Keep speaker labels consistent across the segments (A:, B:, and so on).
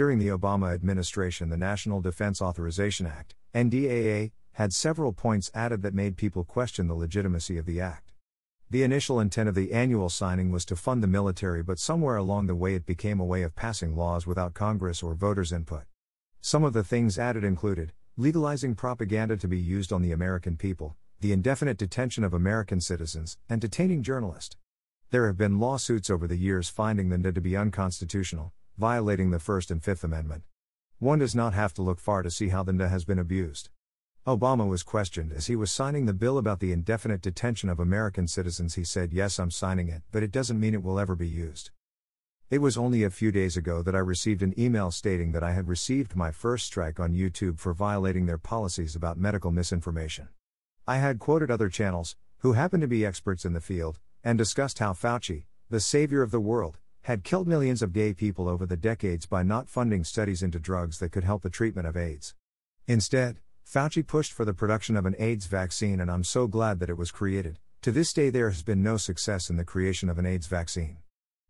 A: During the Obama administration, the National Defense Authorization Act, NDAA, had several points added that made people question the legitimacy of the act. The initial intent of the annual signing was to fund the military, but somewhere along the way it became a way of passing laws without Congress or voters' input. Some of the things added included legalizing propaganda to be used on the American people, the indefinite detention of American citizens, and detaining journalists. There have been lawsuits over the years finding the NDA to be unconstitutional, violating the First and Fifth Amendment. One does not have to look far to see how the NDA has been abused. Obama was questioned as he was signing the bill about the indefinite detention of American citizens. He said, Yes, I'm signing it, but it doesn't mean it will ever be used. It was only a few days ago that I received an email stating that I had received my first strike on YouTube for violating their policies about medical misinformation. I had quoted other channels, who happen to be experts in the field, and discussed how Fauci, the savior of the world, had killed millions of gay people over the decades by not funding studies into drugs that could help the treatment of AIDS. Instead, Fauci pushed for the production of an AIDS vaccine, and I'm so glad that it was created. To this day, there has been no success in the creation of an AIDS vaccine.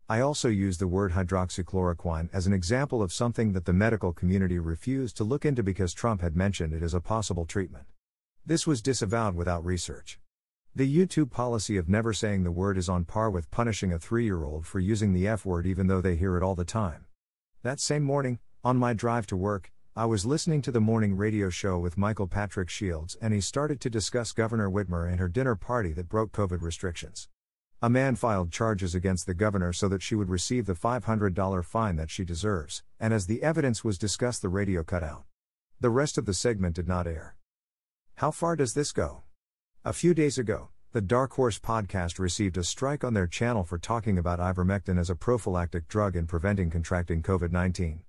A: I also use the word hydroxychloroquine as an example of something that the medical community refused to look into because Trump had mentioned it as a possible treatment. This was disavowed without research. The YouTube policy of never saying the word is on par with punishing a three year old for using the F word even though they hear it all the time. That same morning, on my drive to work, I was listening to the morning radio show with Michael Patrick Shiels, and he started to discuss Governor Whitmer and her dinner party that broke COVID restrictions. A man filed charges against the governor so that she would receive the $500 fine that she deserves, and as the evidence was discussed, the radio cut out. The rest of the segment did not air. How far does this go? A few days ago, the Dark Horse podcast received a strike on their channel for talking about ivermectin as a prophylactic drug in preventing contracting COVID 19.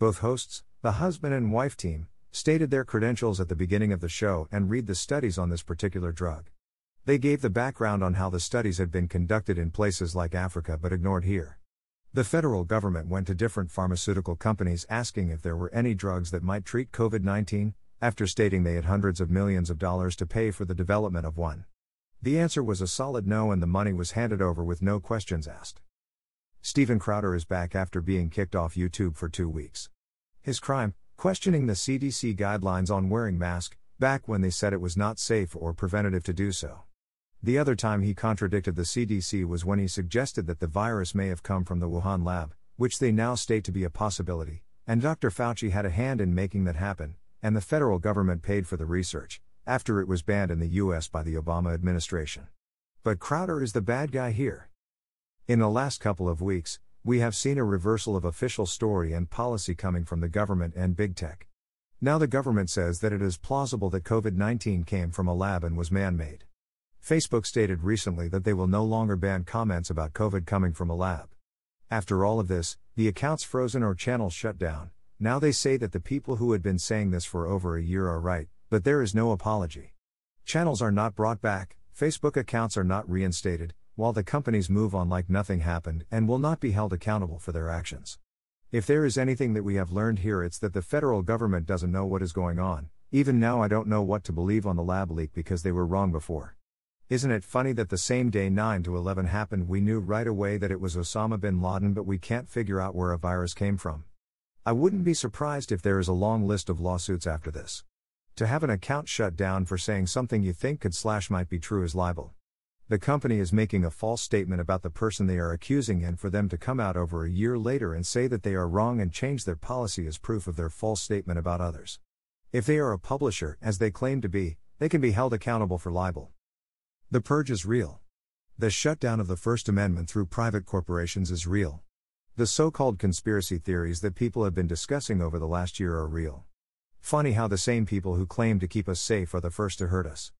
A: Both hosts, the husband and wife team, stated their credentials at the beginning of the show and read the studies on this particular drug. They gave the background on how the studies had been conducted in places like Africa but ignored here. The federal government went to different pharmaceutical companies asking if there were any drugs that might treat COVID 19, after stating they had hundreds of millions of dollars to pay for the development of one. The answer was a solid no, and the money was handed over with no questions asked. Steven Crowder is back after being kicked off YouTube for two weeks. His crime, questioning the CDC guidelines on wearing mask, back when they said it was not safe or preventative to do so. The other time he contradicted the CDC was when he suggested that the virus may have come from the Wuhan lab, which they now state to be a possibility, and Dr. Fauci had a hand in making that happen, and the federal government paid for the research, after it was banned in the US by the Obama administration. But Crowder is the bad guy here. In the last couple of weeks, we have seen a reversal of official story and policy coming from the government and big tech. Now the government says that it is plausible that COVID 19 came from a lab and was man made. Facebook stated recently that they will no longer ban comments about COVID coming from a lab. After all of this, the accounts frozen or channels shut down, now they say that the people who had been saying this for over a year are right, but there is no apology. Channels are not brought back, Facebook accounts are not reinstated, while the companies move on like nothing happened and will not be held accountable for their actions. If there is anything that we have learned here, it's that the federal government doesn't know what is going on. Even now, I don't know what to believe on the lab leak because they were wrong before. Isn't it funny that the same day 9 to 11 happened, we knew right away that it was Osama bin Laden, but we can't figure out where a virus came from? I wouldn't be surprised if there is a long list of lawsuits after this. To have an account shut down for saying something you think could slash might be true is libel. The company is making a false statement about the person they are accusing, and for them to come out over a year later and say that they are wrong and change their policy is proof of their false statement about others. If they are a publisher, as they claim to be, they can be held accountable for libel. The purge is real. The shutdown of the First Amendment through private corporations is real. The so called conspiracy theories that people have been discussing over the last year are real. Funny how the same people who claim to keep us safe are the first to hurt us.